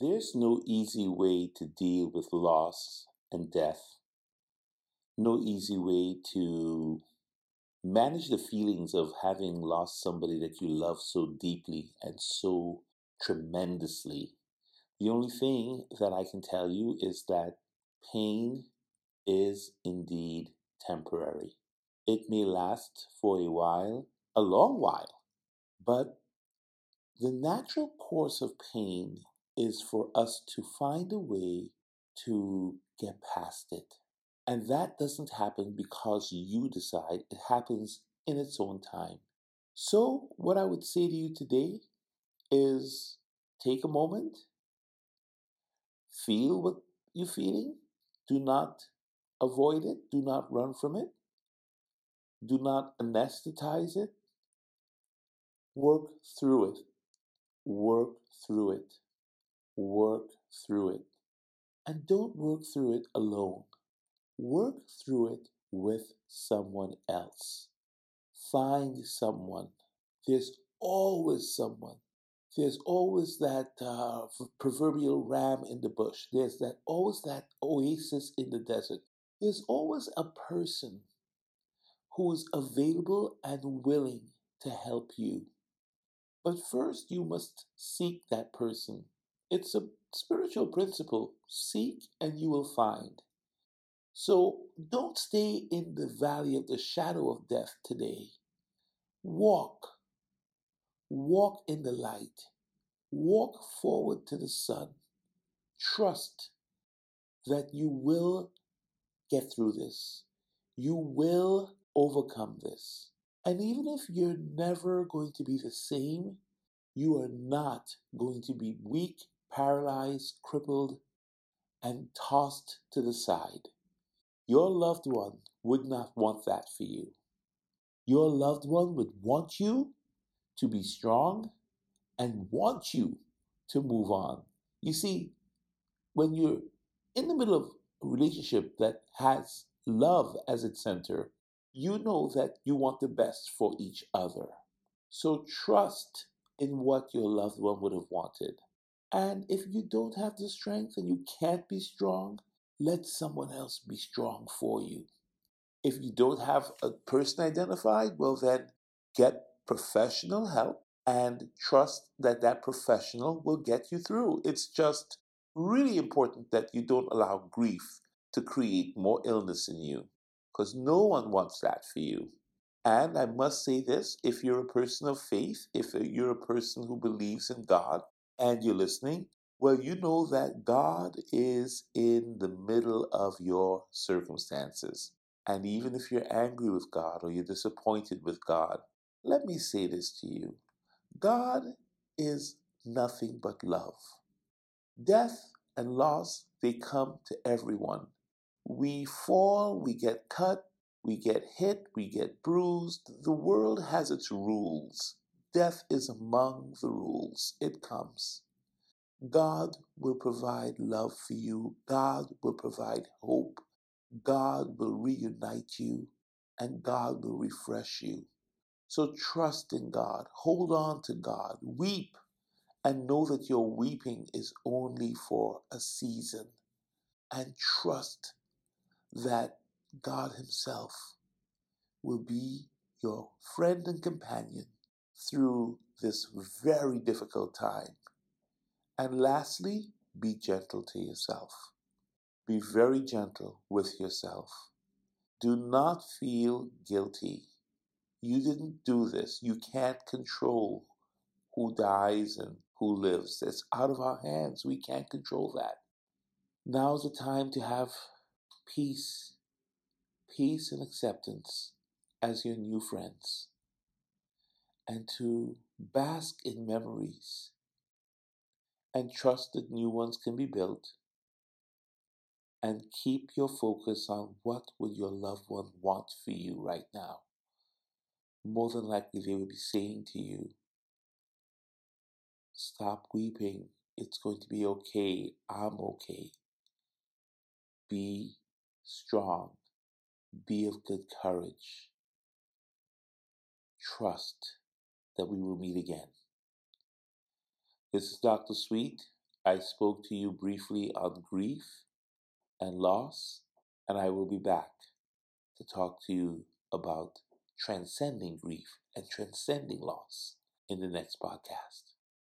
There's no easy way to deal with loss and death. No easy way to manage the feelings of having lost somebody that you love so deeply and so tremendously. The only thing that I can tell you is that pain is indeed temporary. It may last for a while, a long while, but the natural course of pain is for us to find a way to get past it. And that doesn't happen because you decide, it happens in its own time. So, what I would say to you today is take a moment, feel what you're feeling, do not avoid it, do not run from it, do not anesthetize it, work through it, work through it work through it. And don't work through it alone. Work through it with someone else. Find someone. There's always someone. There's always that uh, proverbial ram in the bush. There's that always that oasis in the desert. There's always a person who is available and willing to help you. But first, you must seek that person it's a spiritual principle. Seek and you will find. So don't stay in the valley of the shadow of death today. Walk. Walk in the light. Walk forward to the sun. Trust that you will get through this. You will overcome this. And even if you're never going to be the same, you are not going to be weak paralyzed, crippled, and tossed to the side. Your loved one would not want that for you. Your loved one would want you to be strong and want you to move on. You see, when you're in the middle of a relationship that has love as its center, you know that you want the best for each other. So trust in what your loved one would have wanted. And if you don't have the strength and you can't be strong, let someone else be strong for you. If you don't have a person identified, well, then get professional help and trust that that professional will get you through. It's just really important that you don't allow grief to create more illness in you because no one wants that for you. And I must say this if you're a person of faith, if you're a person who believes in God, and you're listening, well, you know that God is in the middle of your circumstances. And even if you're angry with God or you're disappointed with God, let me say this to you God is nothing but love. Death and loss, they come to everyone. We fall, we get cut, we get hit, we get bruised. The world has its rules. Death is among the rules. It comes. God will provide love for you. God will provide hope. God will reunite you and God will refresh you. So trust in God. Hold on to God. Weep and know that your weeping is only for a season. And trust that God Himself will be your friend and companion through this very difficult time. And lastly, be gentle to yourself. Be very gentle with yourself. Do not feel guilty. You didn't do this. You can't control who dies and who lives. It's out of our hands. We can't control that. Now's the time to have peace, peace and acceptance as your new friends, and to bask in memories and trust that new ones can be built. And keep your focus on what would your loved one want for you right now. More than likely, they will be saying to you, Stop weeping. It's going to be okay. I'm okay. Be strong. Be of good courage. Trust that we will meet again. This is Dr. Sweet. I spoke to you briefly on grief and loss, and I will be back to talk to you about transcending grief and transcending loss in the next podcast.